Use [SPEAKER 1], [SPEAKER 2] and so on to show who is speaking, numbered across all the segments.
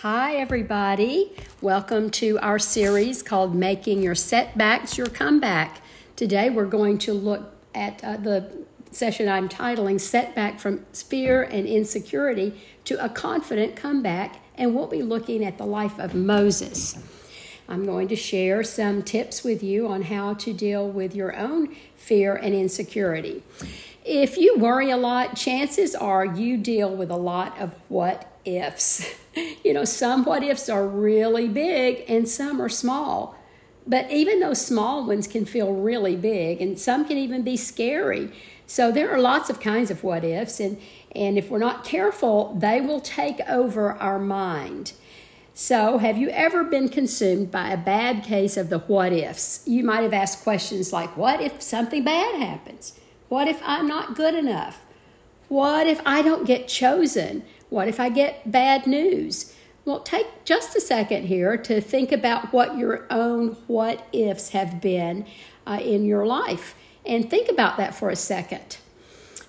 [SPEAKER 1] Hi, everybody. Welcome to our series called Making Your Setbacks Your Comeback. Today, we're going to look at uh, the session I'm titling Setback from Fear and Insecurity to a Confident Comeback, and we'll be looking at the life of Moses. I'm going to share some tips with you on how to deal with your own fear and insecurity. If you worry a lot, chances are you deal with a lot of what ifs. You know, some what ifs are really big and some are small. But even those small ones can feel really big and some can even be scary. So there are lots of kinds of what ifs, and, and if we're not careful, they will take over our mind. So, have you ever been consumed by a bad case of the what ifs? You might have asked questions like, What if something bad happens? What if I'm not good enough? What if I don't get chosen? What if I get bad news? Well, take just a second here to think about what your own what ifs have been uh, in your life. And think about that for a second.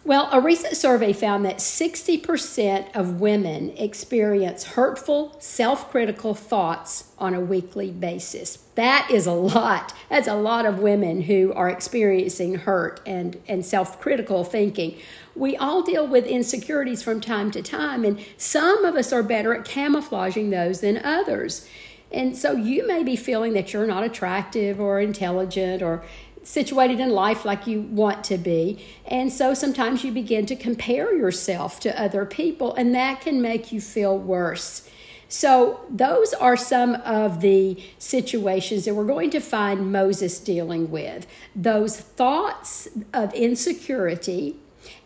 [SPEAKER 1] Well, a recent survey found that 60% of women experience hurtful, self critical thoughts on a weekly basis. That is a lot. That's a lot of women who are experiencing hurt and, and self critical thinking. We all deal with insecurities from time to time, and some of us are better at camouflaging those than others. And so you may be feeling that you're not attractive or intelligent or situated in life like you want to be. And so sometimes you begin to compare yourself to other people, and that can make you feel worse. So, those are some of the situations that we're going to find Moses dealing with those thoughts of insecurity,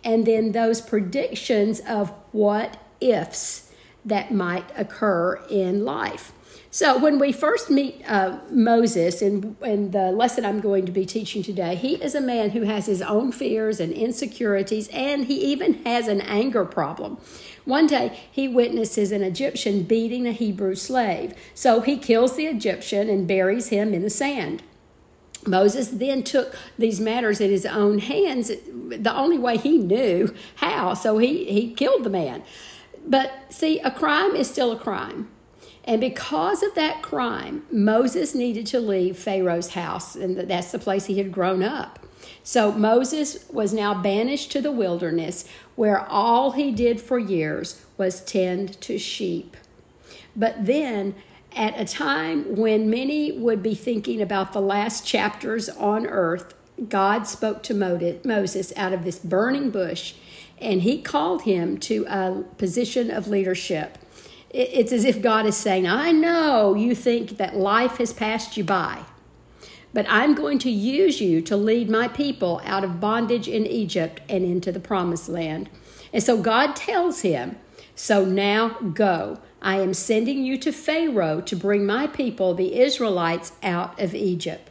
[SPEAKER 1] and then those predictions of what ifs that might occur in life. So when we first meet uh, Moses in, in the lesson I'm going to be teaching today, he is a man who has his own fears and insecurities, and he even has an anger problem. One day, he witnesses an Egyptian beating a Hebrew slave. So he kills the Egyptian and buries him in the sand. Moses then took these matters in his own hands, the only way he knew how. So he, he killed the man. But see, a crime is still a crime. And because of that crime, Moses needed to leave Pharaoh's house, and that's the place he had grown up. So Moses was now banished to the wilderness, where all he did for years was tend to sheep. But then, at a time when many would be thinking about the last chapters on earth, God spoke to Moses out of this burning bush, and he called him to a position of leadership. It's as if God is saying, I know you think that life has passed you by, but I'm going to use you to lead my people out of bondage in Egypt and into the promised land. And so God tells him, So now go. I am sending you to Pharaoh to bring my people, the Israelites, out of Egypt.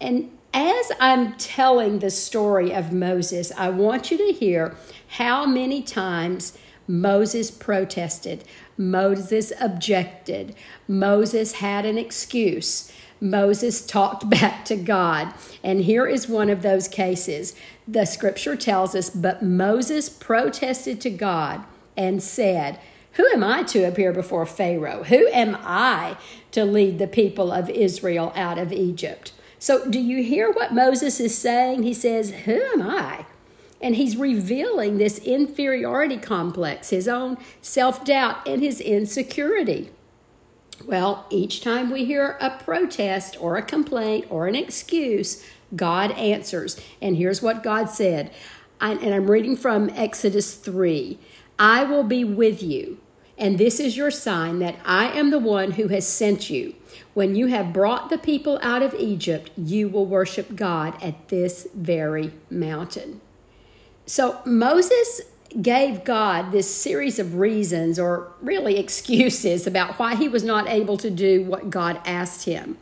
[SPEAKER 1] And as I'm telling the story of Moses, I want you to hear how many times Moses protested. Moses objected. Moses had an excuse. Moses talked back to God. And here is one of those cases. The scripture tells us, but Moses protested to God and said, Who am I to appear before Pharaoh? Who am I to lead the people of Israel out of Egypt? So, do you hear what Moses is saying? He says, Who am I? And he's revealing this inferiority complex, his own self doubt, and his insecurity. Well, each time we hear a protest or a complaint or an excuse, God answers. And here's what God said. I, and I'm reading from Exodus 3 I will be with you, and this is your sign that I am the one who has sent you. When you have brought the people out of Egypt, you will worship God at this very mountain. So Moses gave God this series of reasons or really excuses about why he was not able to do what God asked him.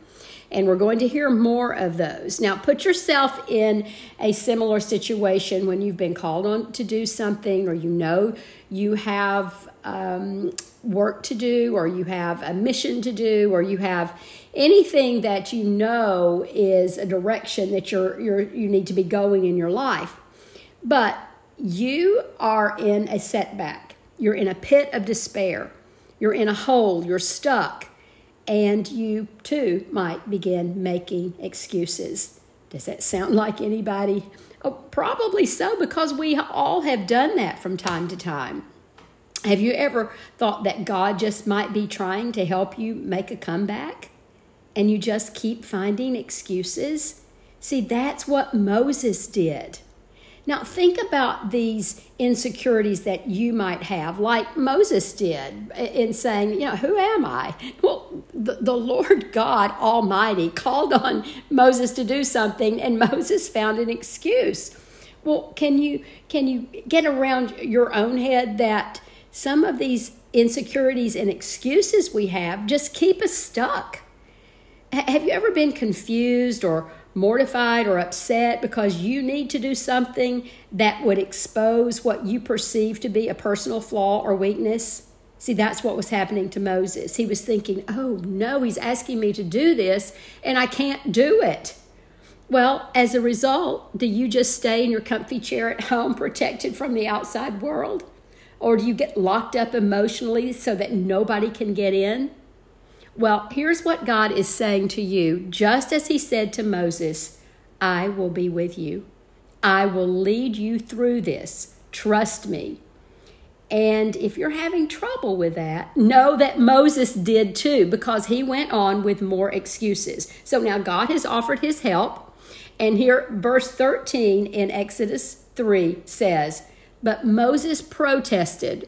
[SPEAKER 1] And we're going to hear more of those. Now, put yourself in a similar situation when you've been called on to do something, or you know you have um, work to do, or you have a mission to do, or you have anything that you know is a direction that you're, you're you need to be going in your life. But you are in a setback. You're in a pit of despair. you're in a hole, you're stuck, and you too might begin making excuses. Does that sound like anybody? Oh, probably so, because we all have done that from time to time. Have you ever thought that God just might be trying to help you make a comeback and you just keep finding excuses? See, that's what Moses did. Now, think about these insecurities that you might have, like Moses did in saying, You know, who am I? Well, the, the Lord God Almighty called on Moses to do something, and Moses found an excuse. Well, can you can you get around your own head that some of these insecurities and excuses we have just keep us stuck? Have you ever been confused or mortified or upset because you need to do something that would expose what you perceive to be a personal flaw or weakness? See, that's what was happening to Moses. He was thinking, oh no, he's asking me to do this and I can't do it. Well, as a result, do you just stay in your comfy chair at home protected from the outside world? Or do you get locked up emotionally so that nobody can get in? Well, here's what God is saying to you, just as He said to Moses I will be with you. I will lead you through this. Trust me. And if you're having trouble with that, know that Moses did too, because he went on with more excuses. So now God has offered his help. And here, verse 13 in Exodus 3 says, but Moses protested.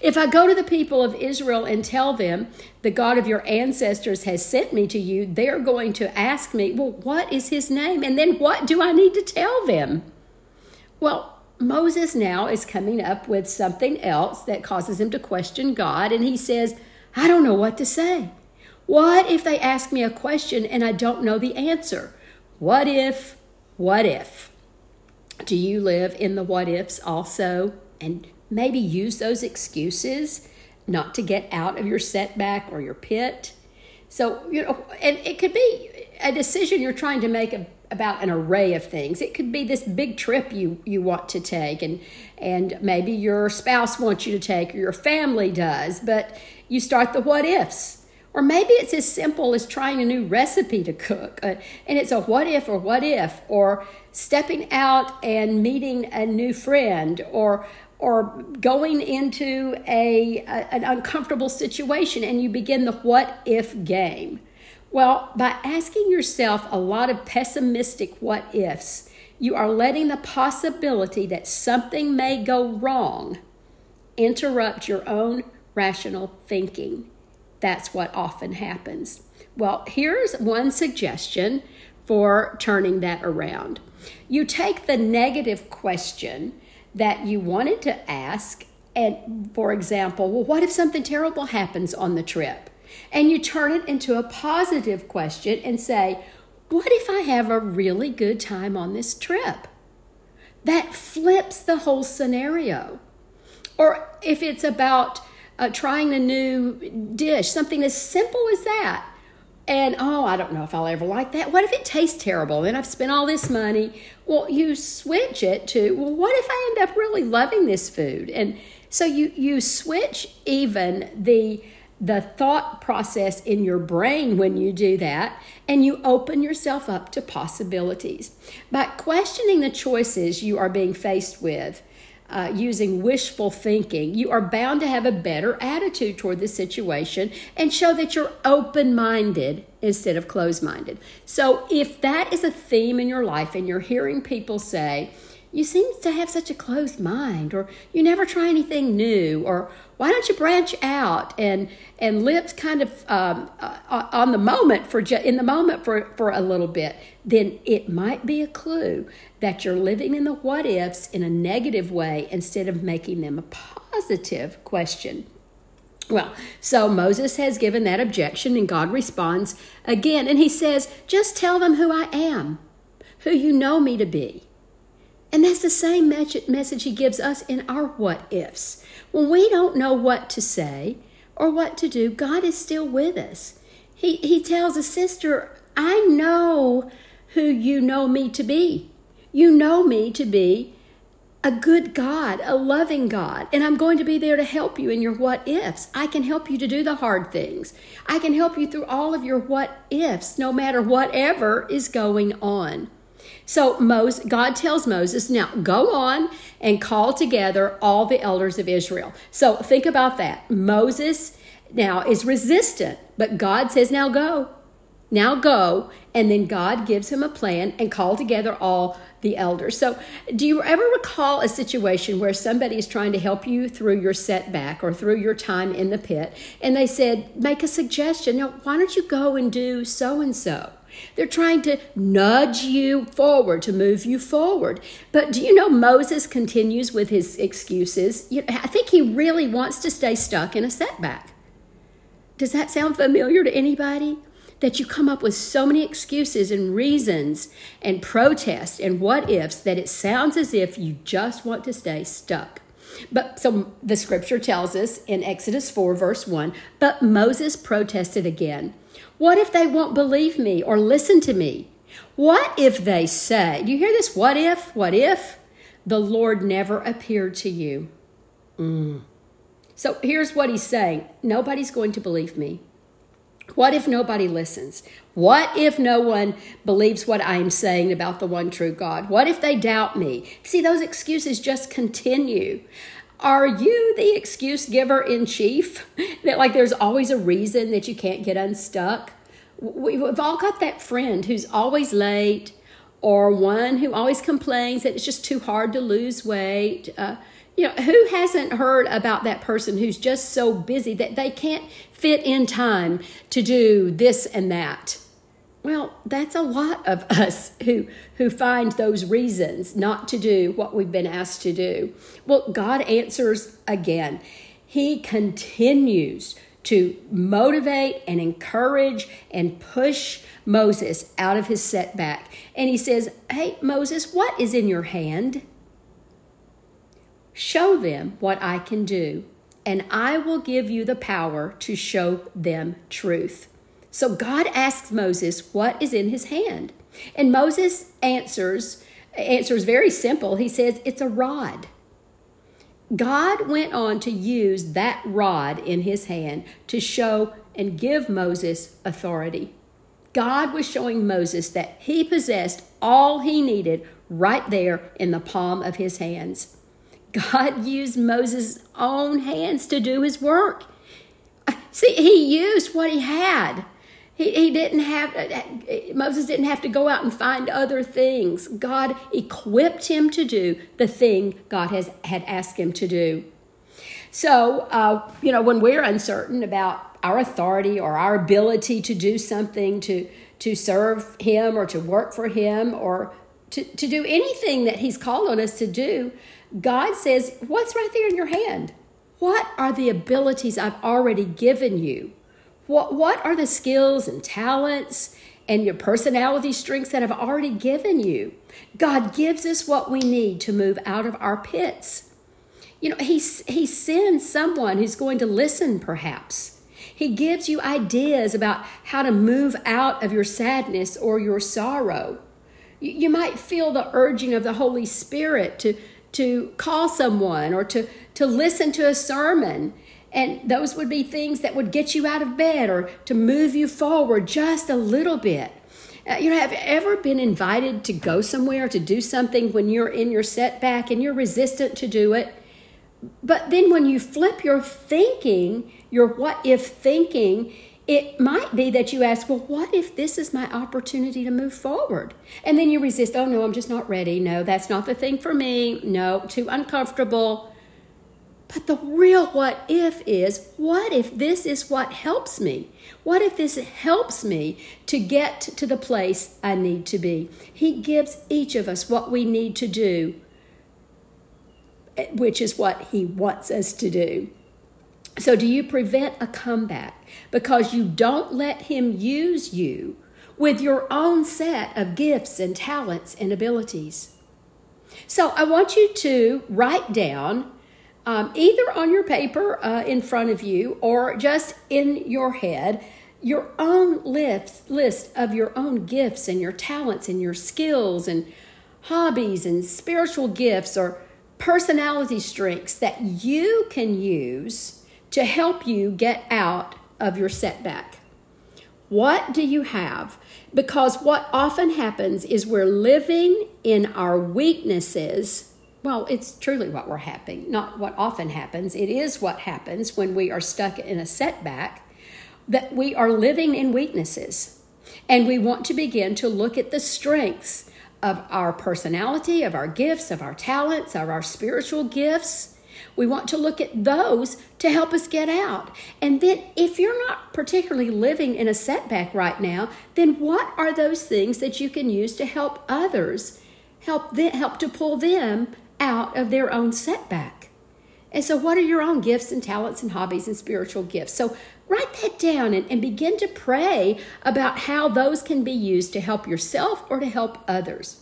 [SPEAKER 1] If I go to the people of Israel and tell them, the God of your ancestors has sent me to you, they're going to ask me, Well, what is his name? And then what do I need to tell them? Well, Moses now is coming up with something else that causes him to question God, and he says, I don't know what to say. What if they ask me a question and I don't know the answer? What if, what if? Do you live in the what ifs also? And maybe use those excuses not to get out of your setback or your pit. So, you know, and it could be a decision you're trying to make about an array of things. It could be this big trip you you want to take and and maybe your spouse wants you to take or your family does, but you start the what ifs. Or maybe it's as simple as trying a new recipe to cook, uh, and it's a what if or what if, or stepping out and meeting a new friend, or or going into a, a, an uncomfortable situation and you begin the what if game. Well, by asking yourself a lot of pessimistic what ifs, you are letting the possibility that something may go wrong interrupt your own rational thinking. That's what often happens. Well, here's one suggestion for turning that around. You take the negative question that you wanted to ask, and for example, well, what if something terrible happens on the trip? And you turn it into a positive question and say, what if I have a really good time on this trip? That flips the whole scenario. Or if it's about uh, trying a new dish, something as simple as that. And oh, I don't know if I'll ever like that. What if it tastes terrible? Then I've spent all this money. Well, you switch it to, well, what if I end up really loving this food? And so you you switch even the the thought process in your brain when you do that, and you open yourself up to possibilities. By questioning the choices you are being faced with, uh, using wishful thinking, you are bound to have a better attitude toward the situation and show that you're open minded instead of closed minded. So, if that is a theme in your life and you're hearing people say, you seem to have such a closed mind, or you never try anything new, or why don't you branch out and and live kind of um, uh, on the moment for ju- in the moment for for a little bit? Then it might be a clue that you're living in the what ifs in a negative way instead of making them a positive question. Well, so Moses has given that objection, and God responds again, and he says, Just tell them who I am, who you know me to be. And that's the same message he gives us in our what ifs. When we don't know what to say or what to do, God is still with us. He, he tells a sister, I know who you know me to be. You know me to be a good God, a loving God, and I'm going to be there to help you in your what ifs. I can help you to do the hard things. I can help you through all of your what ifs, no matter whatever is going on. So Moses, God tells Moses, now go on and call together all the elders of Israel. So think about that. Moses now is resistant, but God says, now go. Now go. And then God gives him a plan and call together all the elders. So, do you ever recall a situation where somebody is trying to help you through your setback or through your time in the pit, and they said, Make a suggestion. Now, why don't you go and do so and so? They're trying to nudge you forward, to move you forward. But do you know Moses continues with his excuses? I think he really wants to stay stuck in a setback. Does that sound familiar to anybody? that you come up with so many excuses and reasons and protests and what ifs that it sounds as if you just want to stay stuck. But so the scripture tells us in Exodus 4, verse 1 But Moses protested again. What if they won't believe me or listen to me? What if they say, you hear this? What if? What if? The Lord never appeared to you. Mm. So here's what he's saying Nobody's going to believe me. What if nobody listens? What if no one believes what I'm saying about the one true God? What if they doubt me? See, those excuses just continue. Are you the excuse giver in chief? That, like, there's always a reason that you can't get unstuck? We've all got that friend who's always late, or one who always complains that it's just too hard to lose weight. Uh, you know, who hasn't heard about that person who's just so busy that they can't fit in time to do this and that? Well, that's a lot of us who who find those reasons not to do what we've been asked to do. Well, God answers again. He continues to motivate and encourage and push Moses out of his setback. And he says, "Hey Moses, what is in your hand?" Show them what I can do, and I will give you the power to show them truth. So God asks Moses what is in his hand. And Moses answers answers very simple. He says it's a rod. God went on to use that rod in his hand to show and give Moses authority. God was showing Moses that he possessed all he needed right there in the palm of his hands. God used Moses' own hands to do his work. See, he used what he had. He, he didn't have, Moses didn't have to go out and find other things. God equipped him to do the thing God has, had asked him to do. So, uh, you know, when we're uncertain about our authority or our ability to do something, to, to serve Him or to work for Him or to, to do anything that He's called on us to do, God says, What's right there in your hand? What are the abilities I've already given you? What, what are the skills and talents and your personality strengths that I've already given you? God gives us what we need to move out of our pits. You know, He, he sends someone who's going to listen, perhaps. He gives you ideas about how to move out of your sadness or your sorrow. You, you might feel the urging of the Holy Spirit to to call someone or to, to listen to a sermon. And those would be things that would get you out of bed or to move you forward just a little bit. Uh, you know, have you ever been invited to go somewhere to do something when you're in your setback and you're resistant to do it? But then when you flip your thinking, your what if thinking, it might be that you ask, well, what if this is my opportunity to move forward? And then you resist, oh, no, I'm just not ready. No, that's not the thing for me. No, too uncomfortable. But the real what if is what if this is what helps me? What if this helps me to get to the place I need to be? He gives each of us what we need to do, eh, which is what He wants us to do. So, do you prevent a comeback because you don't let Him use you with your own set of gifts and talents and abilities? So, I want you to write down um, either on your paper uh, in front of you or just in your head your own list, list of your own gifts and your talents and your skills and hobbies and spiritual gifts or personality strengths that you can use to help you get out of your setback. What do you have? Because what often happens is we're living in our weaknesses. Well, it's truly what we're having, not what often happens. It is what happens when we are stuck in a setback that we are living in weaknesses. And we want to begin to look at the strengths of our personality, of our gifts, of our talents, of our spiritual gifts. We want to look at those to help us get out. And then, if you're not particularly living in a setback right now, then what are those things that you can use to help others, help them, help to pull them out of their own setback? And so, what are your own gifts and talents and hobbies and spiritual gifts? So, write that down and, and begin to pray about how those can be used to help yourself or to help others.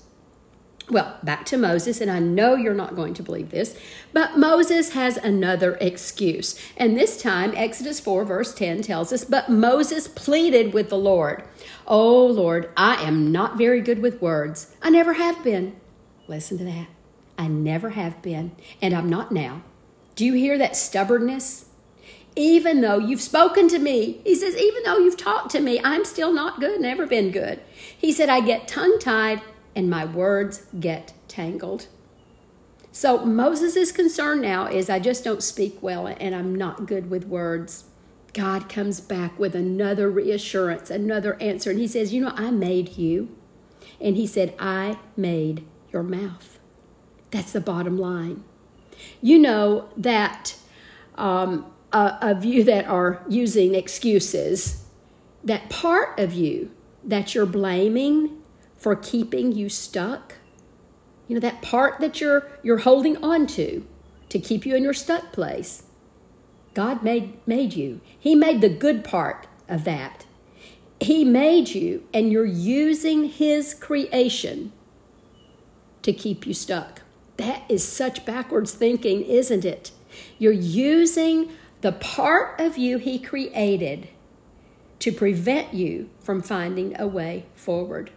[SPEAKER 1] Well, back to Moses, and I know you're not going to believe this, but Moses has another excuse. And this time, Exodus 4, verse 10 tells us, But Moses pleaded with the Lord, Oh Lord, I am not very good with words. I never have been. Listen to that. I never have been, and I'm not now. Do you hear that stubbornness? Even though you've spoken to me, he says, even though you've talked to me, I'm still not good, never been good. He said, I get tongue tied and my words get tangled. So Moses' concern now is I just don't speak well and I'm not good with words. God comes back with another reassurance, another answer, and he says, You know, I made you. And he said, I made your mouth. That's the bottom line. You know that um, uh, of you that are using excuses, that part of you that you're blaming for keeping you stuck. You know, that part that you're you're holding on to to keep you in your stuck place. God made made you. He made the good part of that. He made you and you're using his creation to keep you stuck. That is such backwards thinking, isn't it? You're using the part of you he created to prevent you from finding a way forward.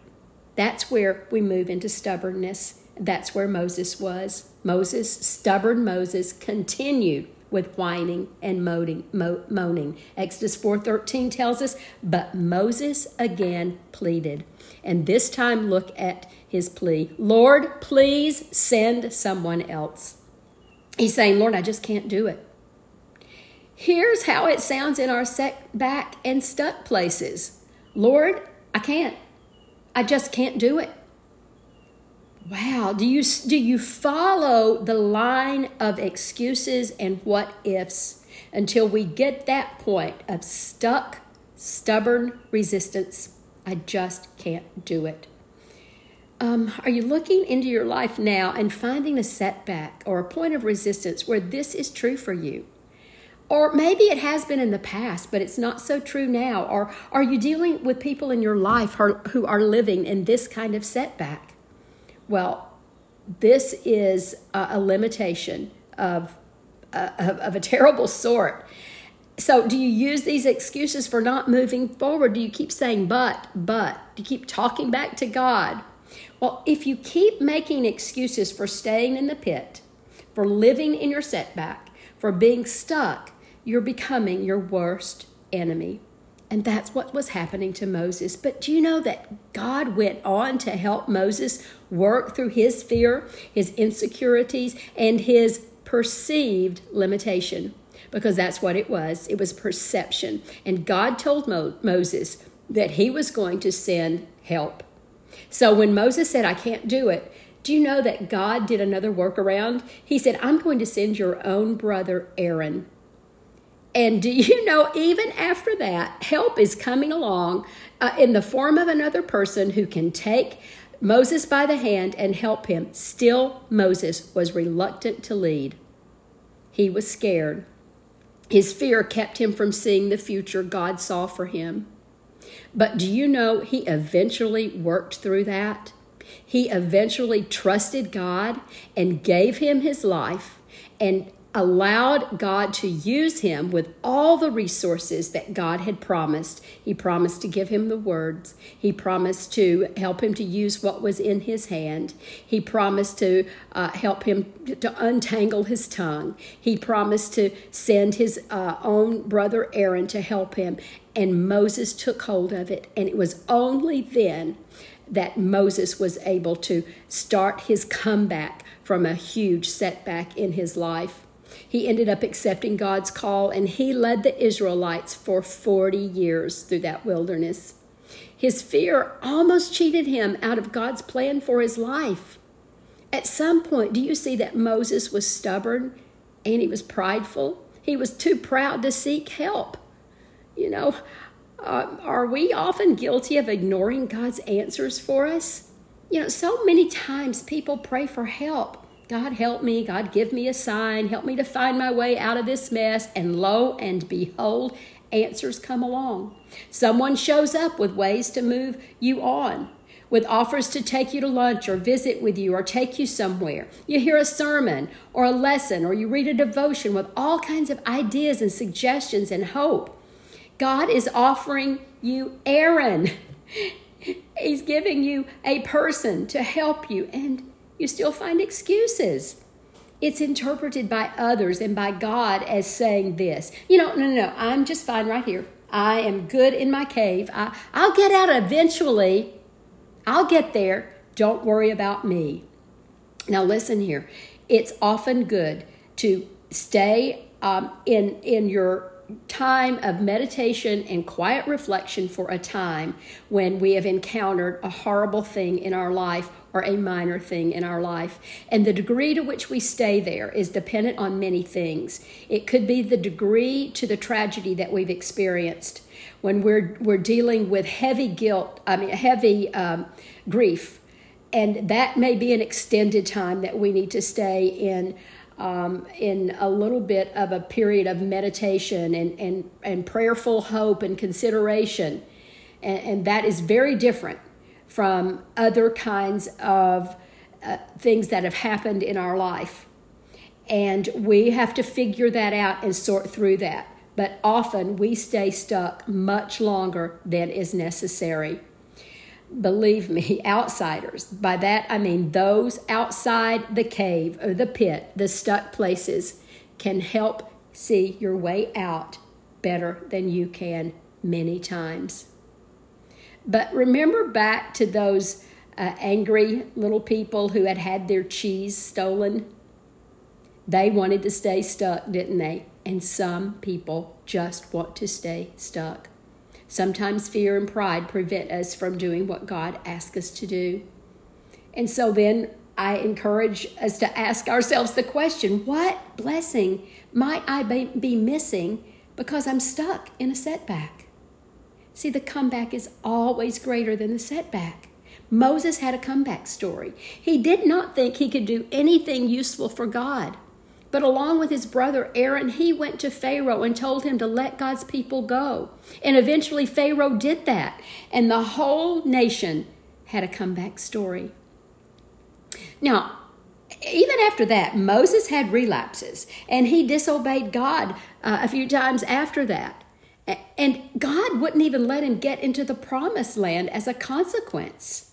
[SPEAKER 1] That's where we move into stubbornness. That's where Moses was. Moses, stubborn Moses, continued with whining and moaning. Exodus 4:13 tells us, "But Moses again pleaded." And this time look at his plea. "Lord, please send someone else." He's saying, "Lord, I just can't do it." Here's how it sounds in our setback and stuck places. Lord, I can't. I just can't do it. Wow, do you do you follow the line of excuses and what ifs until we get that point of stuck, stubborn resistance? I just can't do it. Um, are you looking into your life now and finding a setback or a point of resistance where this is true for you? Or maybe it has been in the past, but it's not so true now. Or are you dealing with people in your life who are living in this kind of setback? Well, this is a, limitation of, uh, of, of a terrible sort. So, do you use these excuses for not moving forward? Do you keep saying, but, but? Do you keep talking back to God? Well, if you keep making excuses for staying in the pit, for living in your setback, for being stuck, you're becoming your worst enemy. And that's what was happening to Moses. But do you know that God went on to help Moses work through his fear, his insecurities, and his perceived limitation? Because that's what it was. It was perception. And God told Mo- Moses that he was going to send help. So when Moses said, I can't do it, do you know that God did another workaround? He said, I'm going to send your own brother Aaron and do you know, even after that, help is coming along uh, in the form of another person who can take Moses by the hand and help him. Still, Moses was reluctant to lead. He was scared. His fear kept him from seeing the future God saw for him. But do you know he eventually worked through that? He eventually trusted God and gave him his life and allowed God to use him with all the resources that God had promised. He promised to give him the words, he promised to help him to use what was in his hand, he promised to uh, help him to untangle his tongue, he promised to send his uh, own brother Aaron to help him. And Moses took hold of it, and it was only then that Moses was able to start his comeback from a huge setback in his life. He ended up accepting God's call and he led the Israelites for 40 years through that wilderness. His fear almost cheated him out of God's plan for his life. At some point, do you see that Moses was stubborn and he was prideful? He was too proud to seek help. You know, uh, are we often guilty of ignoring God's answers for us? You know, so many times people pray for help God help me, God give me a sign, help me to find my way out of this mess. And lo and behold, answers come along. Someone shows up with ways to move you on, with offers to take you to lunch or visit with you or take you somewhere. You hear a sermon or a lesson or you read a devotion with all kinds of ideas and suggestions and hope. God is offering you Aaron. He's giving you a person to help you and you still find excuses. It's interpreted by others and by God as saying this. You know, no, no, no, I'm just fine right here. I am good in my cave. I, I'll get out eventually. I'll get there. Don't worry about me. Now, listen here. It's often good to stay um, in, in your time of meditation and quiet reflection for a time when we have encountered a horrible thing in our life or a minor thing in our life. And the degree to which we stay there is dependent on many things. It could be the degree to the tragedy that we've experienced when we're, we're dealing with heavy guilt, I mean, heavy um, grief. And that may be an extended time that we need to stay in um, in a little bit of a period of meditation and, and, and prayerful hope and consideration. And, and that is very different from other kinds of uh, things that have happened in our life. And we have to figure that out and sort through that. But often we stay stuck much longer than is necessary believe me, outsiders. By that I mean those outside the cave or the pit, the stuck places, can help see your way out better than you can many times. But remember back to those uh, angry little people who had had their cheese stolen? They wanted to stay stuck, didn't they? And some people just want to stay stuck. Sometimes fear and pride prevent us from doing what God asks us to do. And so then I encourage us to ask ourselves the question what blessing might I be missing because I'm stuck in a setback? See, the comeback is always greater than the setback. Moses had a comeback story. He did not think he could do anything useful for God. But along with his brother Aaron, he went to Pharaoh and told him to let God's people go. And eventually, Pharaoh did that. And the whole nation had a comeback story. Now, even after that, Moses had relapses and he disobeyed God uh, a few times after that. And God wouldn't even let him get into the promised land as a consequence.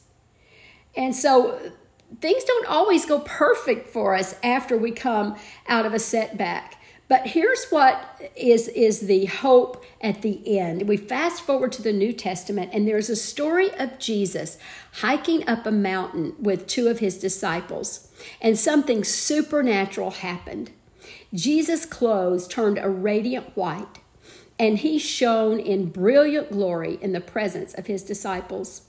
[SPEAKER 1] And so things don't always go perfect for us after we come out of a setback. But here's what is, is the hope at the end. We fast forward to the New Testament, and there's a story of Jesus hiking up a mountain with two of his disciples, and something supernatural happened. Jesus' clothes turned a radiant white, and he shone in brilliant glory in the presence of his disciples.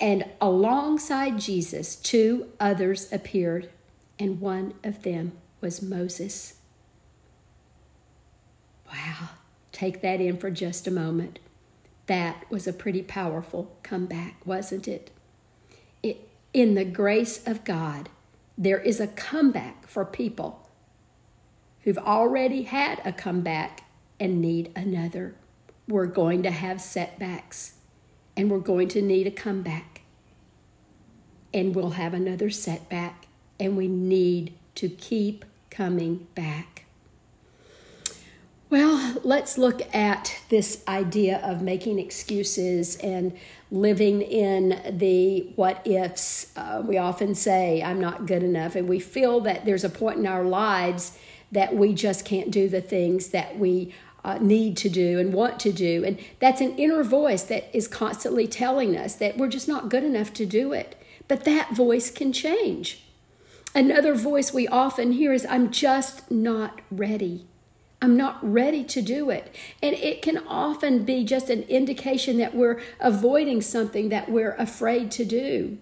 [SPEAKER 1] And alongside Jesus, two others appeared, and one of them was Moses. Wow, take that in for just a moment. That was a pretty powerful comeback, wasn't it? it in the grace of God, there is a comeback for people who've already had a comeback and need another. We're going to have setbacks and we're going to need a comeback. And we'll have another setback, and we need to keep coming back. Well, let's look at this idea of making excuses and living in the what ifs. Uh, we often say, I'm not good enough, and we feel that there's a point in our lives that we just can't do the things that we uh, need to do and want to do. And that's an inner voice that is constantly telling us that we're just not good enough to do it. But that voice can change. Another voice we often hear is, I'm just not ready. I'm not ready to do it. And it can often be just an indication that we're avoiding something that we're afraid to do.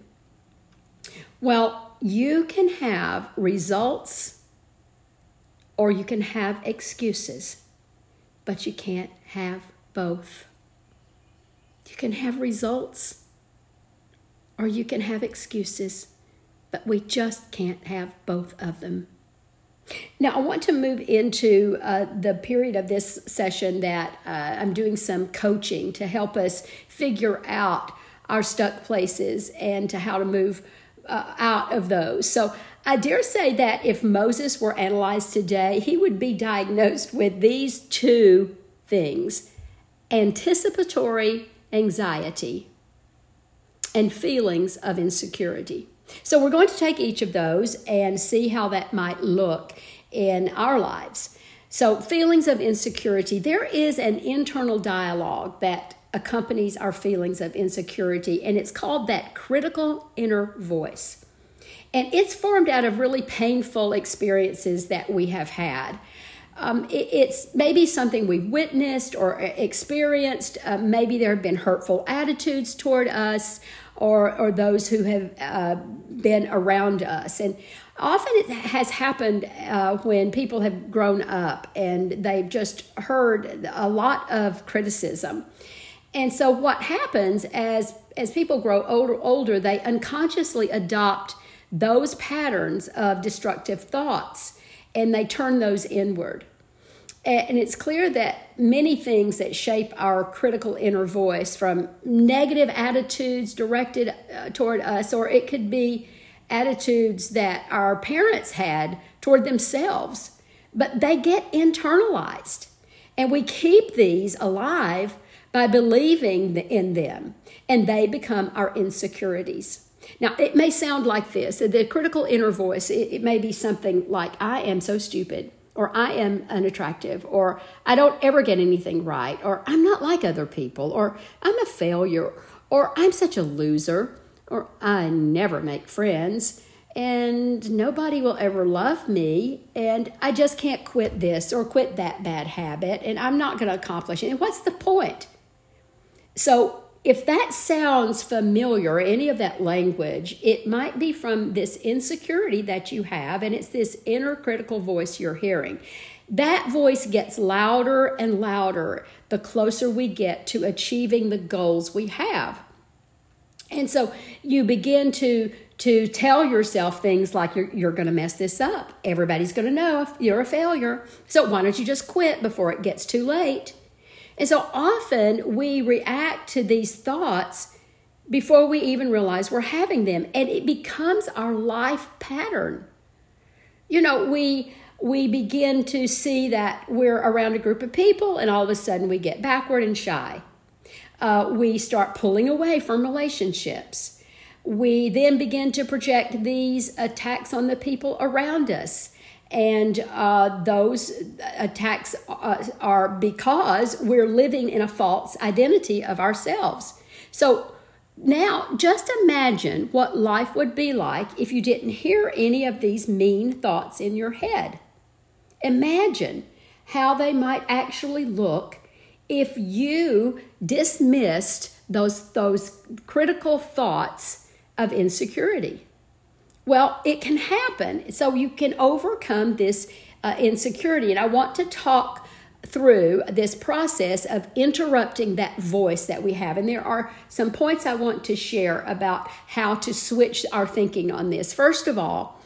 [SPEAKER 1] Well, you can have results or you can have excuses, but you can't have both. You can have results or you can have excuses, but we just can't have both of them. Now, I want to move into uh, the period of this session that uh, I'm doing some coaching to help us figure out our stuck places and to how to move uh, out of those. So, I dare say that if Moses were analyzed today, he would be diagnosed with these two things anticipatory anxiety and feelings of insecurity. So we're going to take each of those and see how that might look in our lives. So, feelings of insecurity, there is an internal dialogue that accompanies our feelings of insecurity, and it's called that critical inner voice. And it's formed out of really painful experiences that we have had. Um, it, it's maybe something we've witnessed or experienced. Uh, maybe there have been hurtful attitudes toward us, or, or those who have uh, been around us. And often it has happened uh, when people have grown up and they've just heard a lot of criticism. And so what happens as as people grow older, older they unconsciously adopt those patterns of destructive thoughts and they turn those inward. And it's clear that many things that shape our critical inner voice, from negative attitudes directed uh, toward us, or it could be attitudes that our parents had toward themselves, but they get internalized. And we keep these alive by believing in them, and they become our insecurities. Now, it may sound like this the critical inner voice, it, it may be something like, I am so stupid or I am unattractive, or I don't ever get anything right, or I'm not like other people, or I'm a failure, or I'm such a loser, or I never make friends, and nobody will ever love me, and I just can't quit this or quit that bad habit, and I'm not going to accomplish it. And what's the point? So, if that sounds familiar, any of that language, it might be from this insecurity that you have, and it's this inner critical voice you're hearing. That voice gets louder and louder the closer we get to achieving the goals we have. And so you begin to to tell yourself things like you're, you're going to mess this up. Everybody's going to know you're a failure. So why don't you just quit before it gets too late? And so often we react to these thoughts before we even realize we're having them, and it becomes our life pattern. You know, we we begin to see that we're around a group of people, and all of a sudden we get backward and shy. Uh, we start pulling away from relationships. We then begin to project these attacks on the people around us and uh, those attacks uh, are because we're living in a false identity of ourselves. So now just imagine what life would be like if you didn't hear any of these mean thoughts in your head. Imagine how they might actually look if you dismissed those, those critical thoughts of insecurity. Well, it can happen. So you can overcome this uh, insecurity. And I want to talk through this process of interrupting that voice that we have. And there are some points I want to share about how to switch our thinking on this. First of all,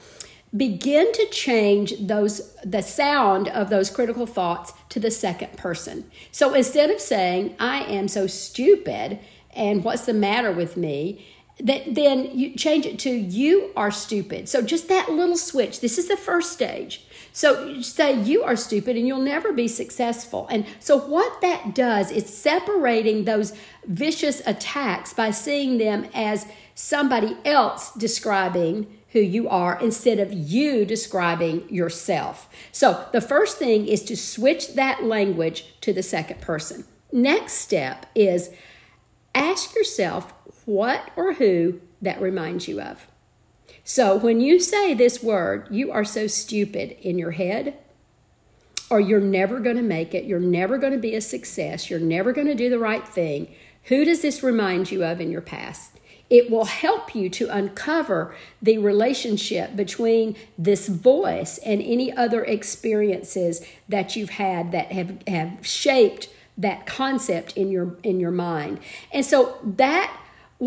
[SPEAKER 1] begin to change those the sound of those critical thoughts to the second person. So instead of saying I am so stupid and what's the matter with me, that then you change it to you are stupid. So just that little switch. This is the first stage. So you say you are stupid and you'll never be successful. And so what that does is separating those vicious attacks by seeing them as somebody else describing who you are instead of you describing yourself. So the first thing is to switch that language to the second person. Next step is ask yourself what or who that reminds you of. So when you say this word, you are so stupid in your head, or you're never going to make it, you're never going to be a success, you're never going to do the right thing, who does this remind you of in your past? It will help you to uncover the relationship between this voice and any other experiences that you've had that have, have shaped that concept in your in your mind. And so that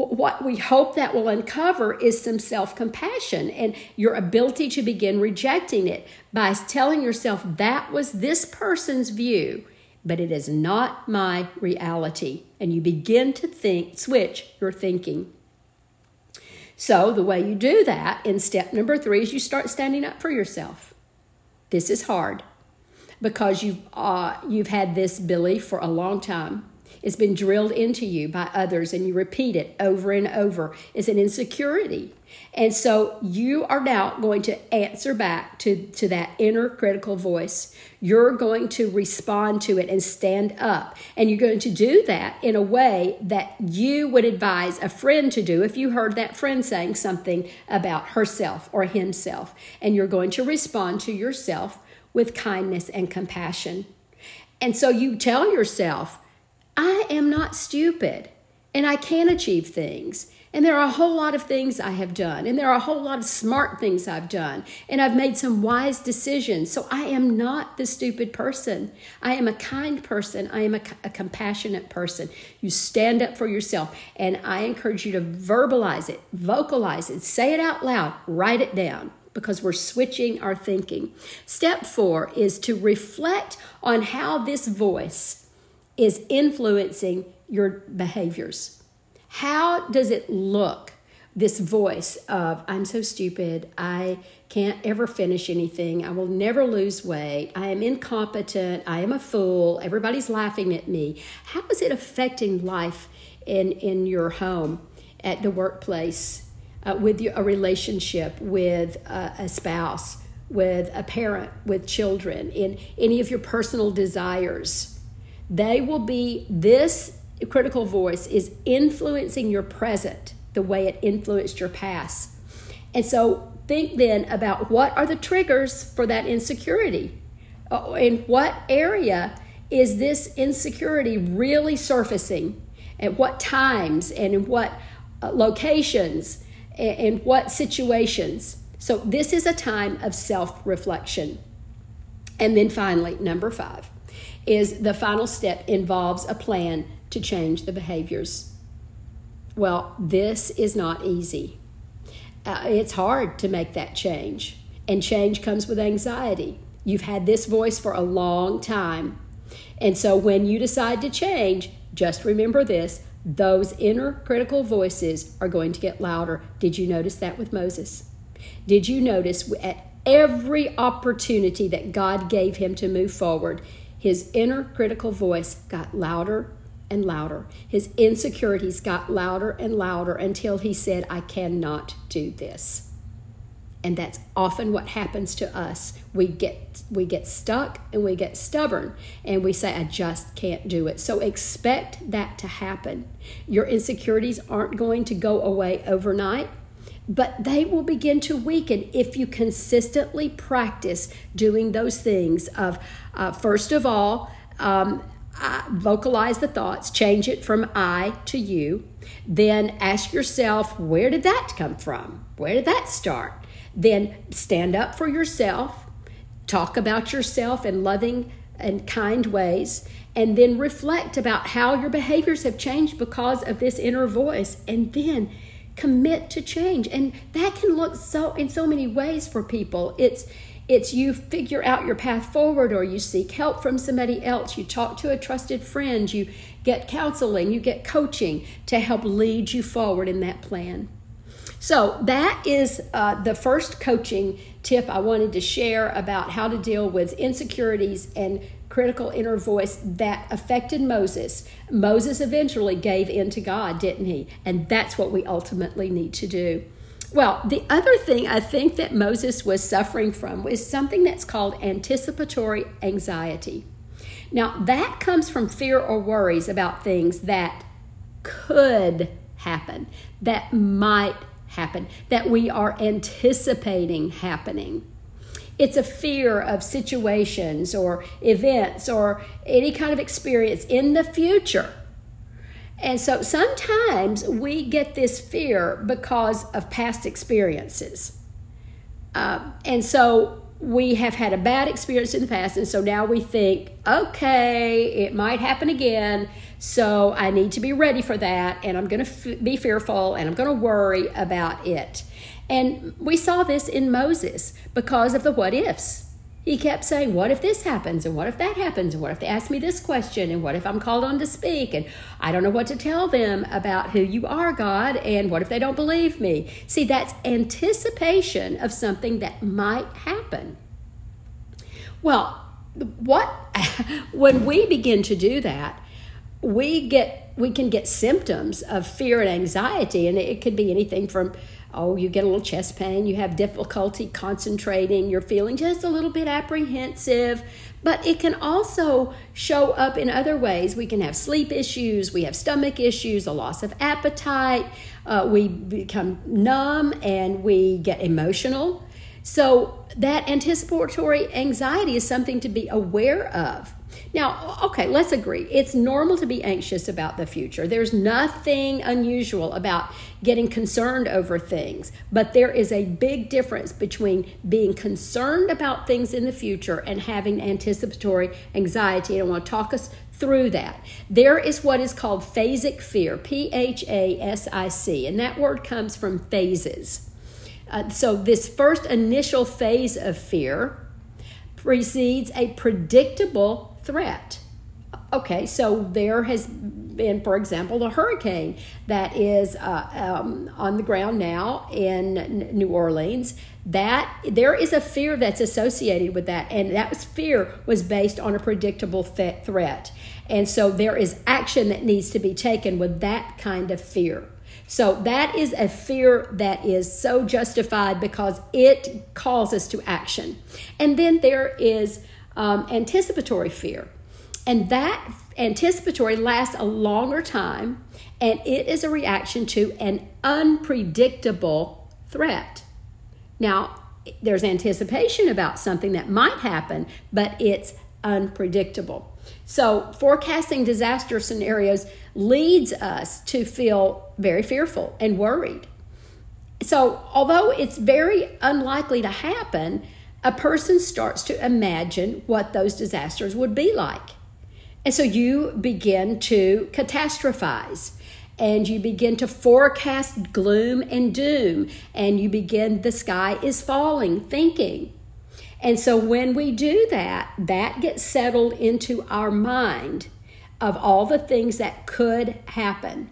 [SPEAKER 1] what we hope that will uncover is some self compassion and your ability to begin rejecting it by telling yourself that was this person's view, but it is not my reality. And you begin to think, switch your thinking. So, the way you do that in step number three is you start standing up for yourself. This is hard because you've, uh, you've had this belief for a long time. It's been drilled into you by others and you repeat it over and over. It's an insecurity. And so you are now going to answer back to, to that inner critical voice. You're going to respond to it and stand up. And you're going to do that in a way that you would advise a friend to do if you heard that friend saying something about herself or himself. And you're going to respond to yourself with kindness and compassion. And so you tell yourself, I am not stupid and I can achieve things. And there are a whole lot of things I have done, and there are a whole lot of smart things I've done, and I've made some wise decisions. So I am not the stupid person. I am a kind person. I am a, a, compassionate person. You stand up for yourself, and I encourage you to verbalize it, vocalize it, say it out loud, write it down because we're switching our thinking. Step four is to reflect on how this voice is influencing your behaviors. How does it look? This voice of, I'm so stupid, I can't ever finish anything, I will never lose weight, I am incompetent, I am a fool, everybody's laughing at me. How is it affecting life in, in your home, at the workplace, uh, with your, a relationship with a spouse, with a parent, with children, in any of your personal desires? They will be, this critical voice is influencing your present the way it influenced your past. And so think then about what are the triggers for that insecurity? Uh, in what area is this insecurity really surfacing? At what times and in what uh, locations and, what situations? So, this is a time of self reflection. And then finally, number five is the final step involves a plan to change the behaviors. Well, this is not easy. Uh, it's hard to make that change, and change comes with anxiety. You've had this voice for a long time. And so when you decide to change, just remember this those inner critical voices are going to get louder. Did you notice that with Moses? Did you notice at every opportunity that God gave him to move forward, his inner critical voice got louder and louder. His insecurities got louder and louder until he said, I cannot do this. And that's often what happens to us. We get we get stuck and we get stubborn and we say I just can't do it. So expect that to happen. Your insecurities aren't going to go away overnight but they will begin to weaken if you consistently practice doing those things of uh, first of all um, uh, vocalize the thoughts change it from i to you then ask yourself where did that come from? Where did that start? Then stand up for yourself talk about yourself in loving and kind ways and then reflect about how your behaviors have changed because of this inner voice and then commit to change. And that can look so in so many ways for people. It's it's you figure out your path forward or you seek help from somebody else. You talk to a trusted friend. You get counseling. You get coaching to help lead you forward in that plan. So, that is uh, the first coaching tip I wanted to share about how to deal with insecurities and critical inner voice that affected Moses. Moses eventually gave in to God, didn't he? And that's what we ultimately need to do. Well, the other thing I think that Moses was suffering from was something that's called anticipatory anxiety. Now, that comes from fear or worries about things that could happen, that might happen, that we are anticipating happening. It's a fear of situations or events or any kind of experience in the future. And so sometimes we get this fear because of past experiences. Uh, and so we have had a bad experience in the past, and so now we think, okay, it might happen again, so I need to be ready for that, and I'm going to f- be fearful and I'm going to worry about it. And we saw this in Moses because of the what ifs. He kept saying, What if this happens? And what if that happens? And what if they ask me this question? And what if I'm called on to speak? And I don't know what to tell them about who you are, God. And what if they don't believe me? See, that's anticipation of something that might happen. Well, what when we begin to do that, we get we can get symptoms of fear and anxiety, and it could be anything from oh, you get a little chest pain, you have difficulty concentrating, you're feeling just a little bit apprehensive. But it can also show up in other ways. We can have sleep issues, we have stomach issues, a loss of appetite, uh, we become numb and we get emotional. So, that anticipatory anxiety is something to be aware of. Now, okay, let's agree. It's normal to be anxious about the future. There's nothing unusual about getting concerned over things, but there is a big difference between being concerned about things in the future and having anticipatory anxiety. And I want to talk us through that. There is what is called phasic fear, P H A S I C, and that word comes from phases. Uh, so, this first initial phase of fear precedes a predictable threat. Okay, so there has been, for example, a hurricane that is uh, um, on the ground now in New Orleans. That there is a fear that's associated with that, and that was, fear was based on a predictable th- threat. And so there is action that needs to be taken with that kind of fear. So that is a fear that is so justified because it calls us to action. And then there is um, anticipatory fear. And that anticipatory lasts a longer time, and it is a reaction to an unpredictable threat. Now, there's anticipation about something that might happen, but it's unpredictable. So, forecasting disaster scenarios leads us to feel very fearful and worried. So, although it's very unlikely to happen, a person starts to imagine what those disasters would be like. And so you begin to catastrophize and you begin to forecast gloom and doom and you begin the sky is falling thinking. And so when we do that, that gets settled into our mind of all the things that could happen,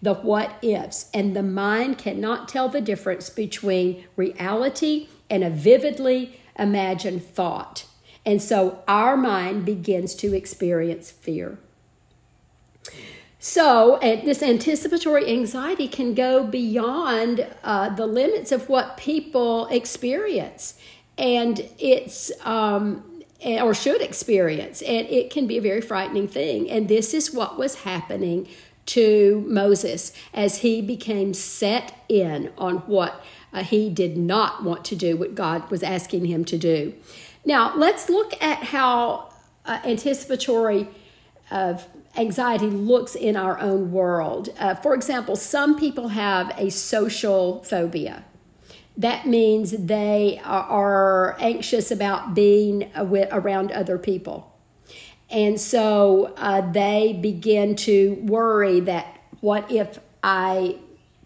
[SPEAKER 1] the what ifs. And the mind cannot tell the difference between reality and a vividly imagined thought. And so our mind begins to experience fear. So, this anticipatory anxiety can go beyond uh, the limits of what people experience, and it's um, or should experience, and it can be a very frightening thing. And this is what was happening to Moses as he became set in on what uh, he did not want to do, what God was asking him to do. Now, let's look at how uh, anticipatory of anxiety looks in our own world. Uh, for example, some people have a social phobia. That means they are anxious about being with, around other people. And so uh, they begin to worry that what if I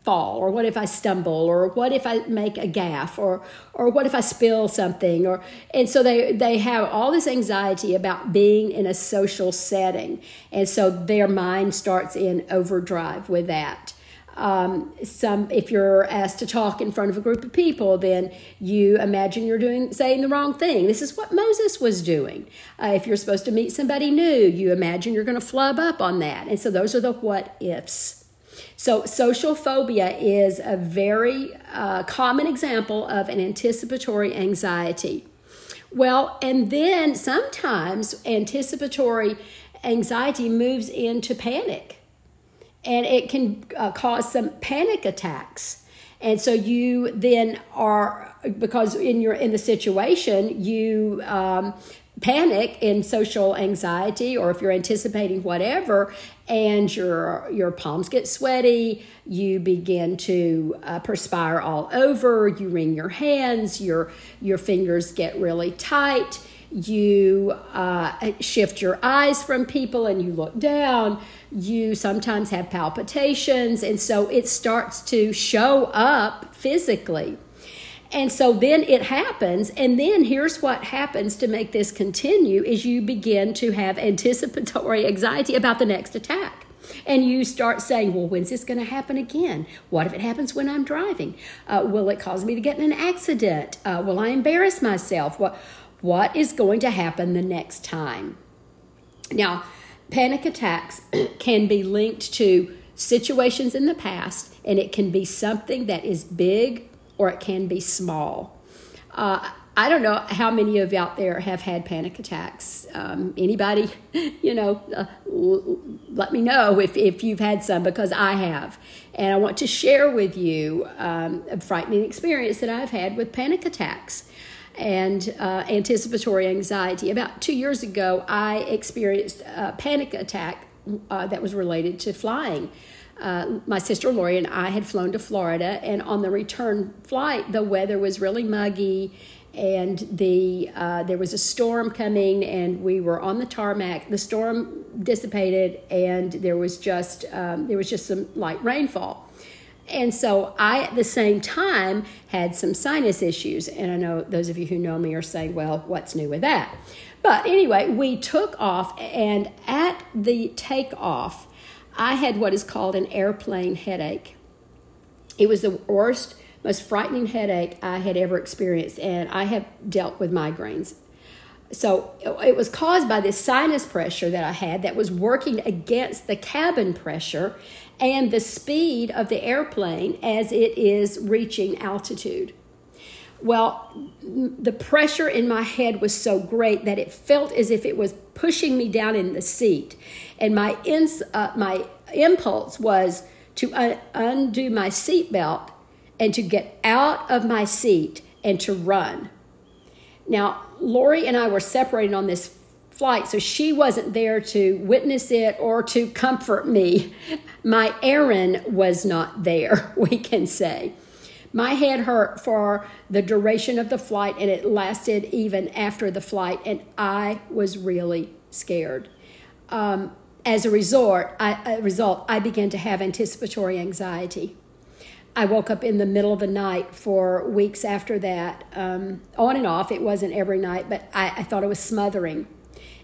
[SPEAKER 1] fall or what if i stumble or what if i make a gaffe or or what if i spill something or and so they they have all this anxiety about being in a social setting and so their mind starts in overdrive with that Um, some, if you're asked to talk in front of a group of people, then you imagine you're doing saying the wrong thing. This is what Moses was doing. Uh, if you're supposed to meet somebody new, you imagine you're going to flub up on that. And so those are the what ifs. So, social phobia is a very uh, common example of an anticipatory anxiety. Well, and then sometimes anticipatory anxiety moves into panic and it can uh, cause some panic attacks. And so you then are because in your in the situation you um, panic and social anxiety or if you're anticipating whatever and your your palms get sweaty you begin to uh, perspire all over you wring your hands your your fingers get really tight you uh, shift your eyes from people and you look down you sometimes have palpitations and so it starts to show up physically and so then it happens, and then here's what happens to make this continue is you begin to have anticipatory anxiety about the next attack. And you start saying, well, when's this going to happen again? What if it happens when I'm driving? Uh, will it cause me to get in an accident? Uh, will I embarrass myself? What, what is going to happen the next time? Now, panic attacks can be linked to situations in the past, and it can be something that is big or it can be small. Uh, I don't know how many of you out there have had panic attacks. Um, anybody, you know, uh, let me know if, if you've had some because I have. And I want to share with you um, a frightening experience that I've had with panic attacks and uh, anticipatory anxiety. About two years ago, I experienced a panic attack uh, that was related to flying uh, my sister Lori and I had flown to Florida, and on the return flight, the weather was really muggy, and the uh, there was a storm coming, and we were on the tarmac. The storm dissipated, and there was just um, there was just some light rainfall. And so I, at the same time, had some sinus issues. And I know those of you who know me are saying, well, what's new with that? But anyway, we took off, and at the takeoff, I had what is called an airplane headache. It was the worst, most frightening headache I had ever experienced, and I have dealt with migraines. So it was caused by this sinus pressure that I had that was working against the cabin pressure and the speed of the airplane as it is reaching altitude. Well, the pressure in my head was so great that it felt as if it was pushing me down in the seat. And my, ins, uh, my impulse was to un- undo my seatbelt and to get out of my seat and to run. Now, Lori and I were separated on this flight, so she wasn't there to witness it or to comfort me. My Aaron was not there, we can say. My head hurt for the duration of the flight, and it lasted even after the flight, and I was really scared. Um, as a result, I, a result, I began to have anticipatory anxiety. I woke up in the middle of the night for weeks after that, um, on and off. It wasn't every night, but I, I thought I was smothering.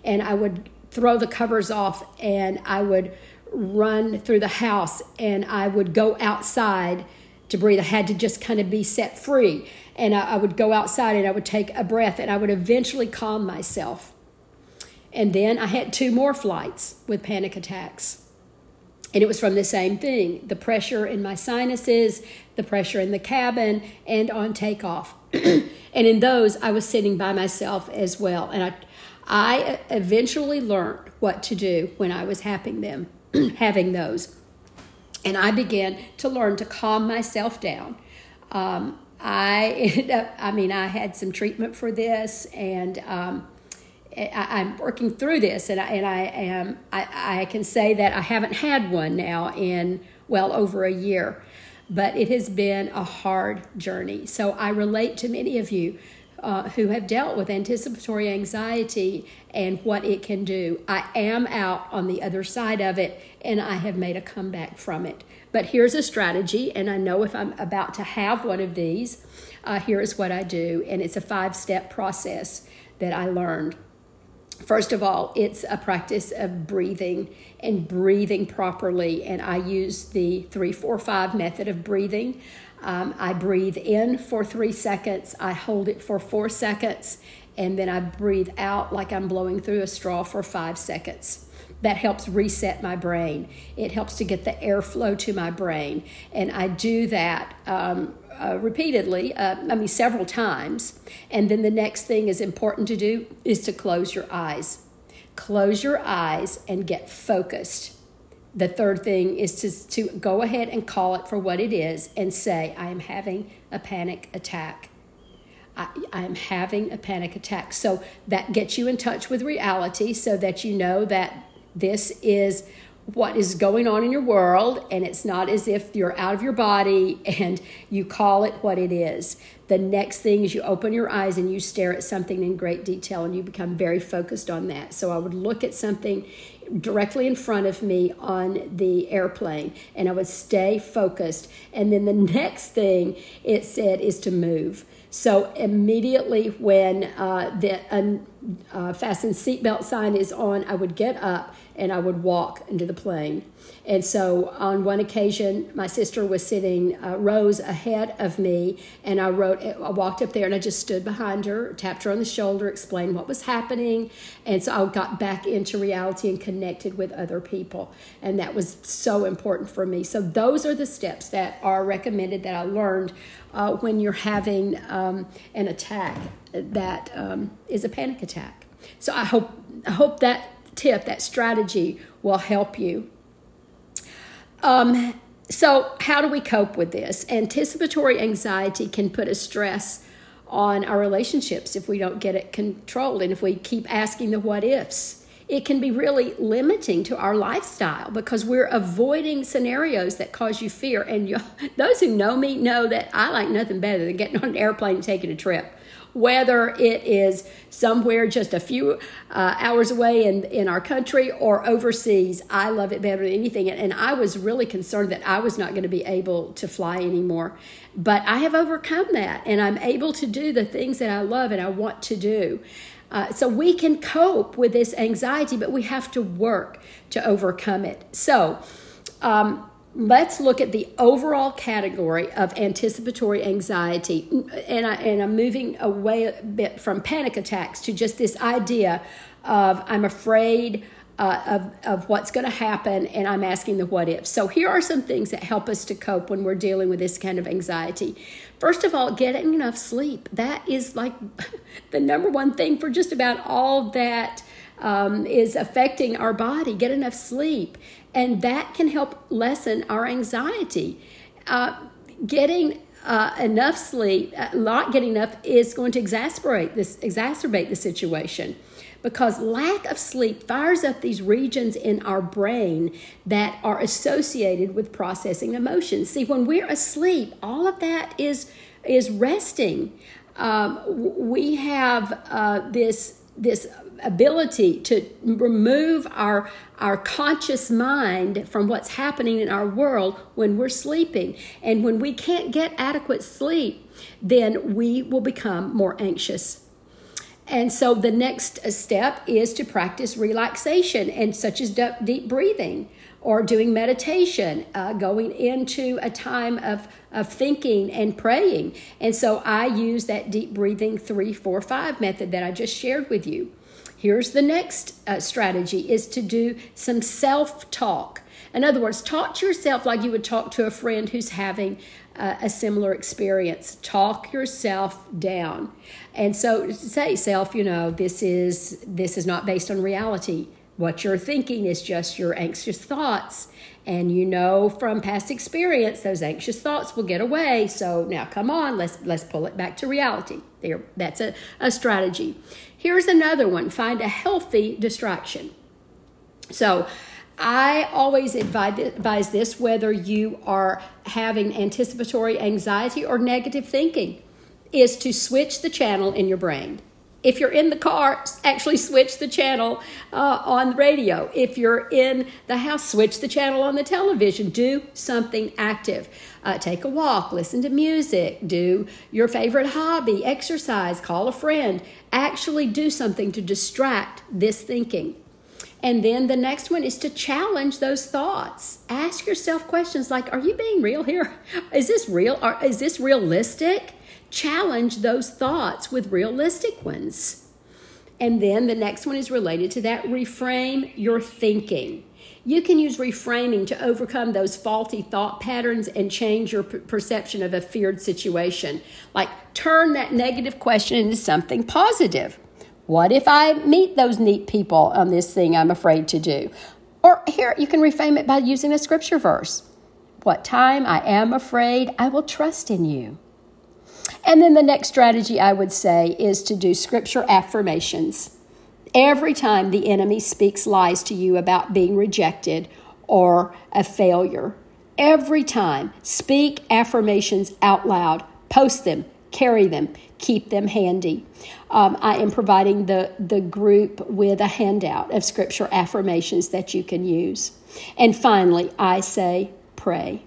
[SPEAKER 1] And I would throw the covers off and I would run through the house and I would go outside to breathe. I had to just kind of be set free. And I, I would go outside and I would take a breath and I would eventually calm myself. And then I had two more flights with panic attacks. And it was from the same thing the pressure in my sinuses, the pressure in the cabin, and on takeoff. and in those, I was sitting by myself as well. And I, I eventually learned what to do when I was having them, having those. And I began to learn to calm myself down. Um, I ended up, I mean, I had some treatment for this, and um, I, am working through this, and I, and I am, I, I can say that I haven't had one now in well over a year, but it has been a hard journey. So I relate to many of you uh, who have dealt with anticipatory anxiety and what it can do. I am out on the other side of it and I have made a comeback from it. But here's a strategy, and I know if I'm about to have one of these, uh, here is what I do. And it's a five step process that I learned. First of all, it's a practice of breathing and breathing properly. And I use the three, four, five method of breathing. Um, I breathe in for three seconds, I hold it for four seconds, and then I breathe out like I'm blowing through a straw for five seconds. That helps reset my brain. It helps to get the airflow to my brain. And I do that um, uh, repeatedly, uh, I mean, several times. And then the next thing is important to do is to close your eyes. Close your eyes and get focused. The third thing is to, to go ahead and call it for what it is and say, I am having a panic attack. I, I am having a panic attack. So that gets you in touch with reality so that you know that this is what is going on in your world, and it's not as if you're out of your body and you call it what it is. The next thing is you open your eyes and you stare at something in great detail and you become very focused on that. So I would look at something directly in front of me on the airplane and I would stay focused. And then the next thing it said is to move. So immediately when uh, the uh, fasten seatbelt sign is on, I would get up and I would walk into the plane. And so on one occasion, my sister was sitting uh, rows ahead of me, and I wrote, I walked up there and I just stood behind her, tapped her on the shoulder, explained what was happening, and so I got back into reality and connected with other people, and that was so important for me. So those are the steps that are recommended that I learned uh, when you're having um, an attack that um, is a panic attack. So I hope I hope that tip, that strategy will help you. Um, so, how do we cope with this? Anticipatory anxiety can put a stress on our relationships if we don't get it controlled and if we keep asking the what ifs. It can be really limiting to our lifestyle because we're avoiding scenarios that cause you fear. And you, those who know me know that I like nothing better than getting on an airplane and taking a trip whether it is somewhere just a few uh, hours away in, in our country or overseas. I love it better than anything. And I was really concerned that I was not going to be able to fly anymore. But I have overcome that, and I'm able to do the things that I love and I want to do. Uh, so we can cope with this anxiety, but we have to work to overcome it. So, um, let's look at the overall category of anticipatory anxiety. And, I, and I'm moving away a bit from panic attacks to just this idea of I'm afraid uh, of, of what's going to happen and I'm asking the what if. So here are some things that help us to cope when we're dealing with this kind of anxiety. First of all, getting enough sleep. That is like the number one thing for just about all that um, is affecting our body. Get enough sleep and that can help lessen our anxiety. Uh, getting uh, enough sleep, uh, not getting enough, is going to exacerbate this exacerbate the situation because lack of sleep fires up these regions in our brain that are associated with processing emotions. See, when we're asleep, all of that is is resting. Um, we have uh, this this ability to remove our our conscious mind from what's happening in our world when we're sleeping and when we can't get adequate sleep then we will become more anxious and so the next step is to practice relaxation and such as deep breathing or doing meditation, uh, going into a time of, of thinking and praying. And so I use that deep breathing three, four, five method that I just shared with you. Here's the next uh, strategy is to do some self-talk. In other words, talk to yourself like you would talk to a friend who's having uh, a similar experience. Talk yourself down. And so say self, you know, this is this is not based on reality. What you're thinking is just your anxious thoughts. And you know from past experience, those anxious thoughts will get away. So now come on, let's let's pull it back to reality. There, that's a, a strategy. Here's another one find a healthy distraction. So, I always advise this whether you are having anticipatory anxiety or negative thinking, is to switch the channel in your brain. If you're in the car, actually switch the channel uh, on the radio. If you're in the house, switch the channel on the television. Do something active. Uh, take a walk, listen to music, do your favorite hobby, exercise, call a friend. Actually, do something to distract this thinking. And then the next one is to challenge those thoughts. Ask yourself questions like Are you being real here? Is this real? Is this realistic? challenge those thoughts with realistic ones. And then the next one is related to that reframe your thinking. You can use reframing to overcome those faulty thought patterns and change your perception of a feared situation. Like turn that negative question into something positive. What if I meet those neat people on this thing I'm afraid to do? Or here, you can reframe it by using a scripture verse. What time I am afraid, I will trust in you. And then the next strategy I would say is to do scripture affirmations. Every time the enemy speaks lies to you about being rejected or a failure, every time speak affirmations out loud, post them, carry them, keep them handy. Um, I am providing the, the group with a handout of scripture affirmations that you can use. And finally, I say, pray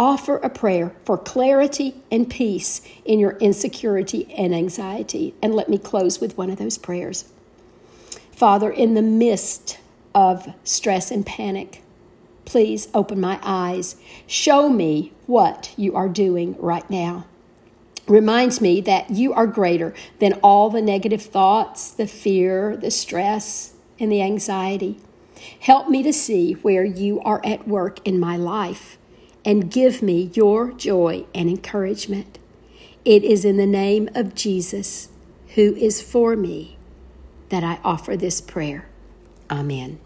[SPEAKER 1] offer a prayer for clarity and peace in your insecurity and anxiety. And let me close with one of those prayers. Father, in the midst of stress and panic, please open my eyes. Show me what you are doing right now. Reminds me that you are greater than all the negative thoughts, the fear, the stress, and the anxiety. Help me to see where you are at work in my life and give me your joy and encouragement. It is in the name of Jesus, who is for me, that I offer this prayer. Amen.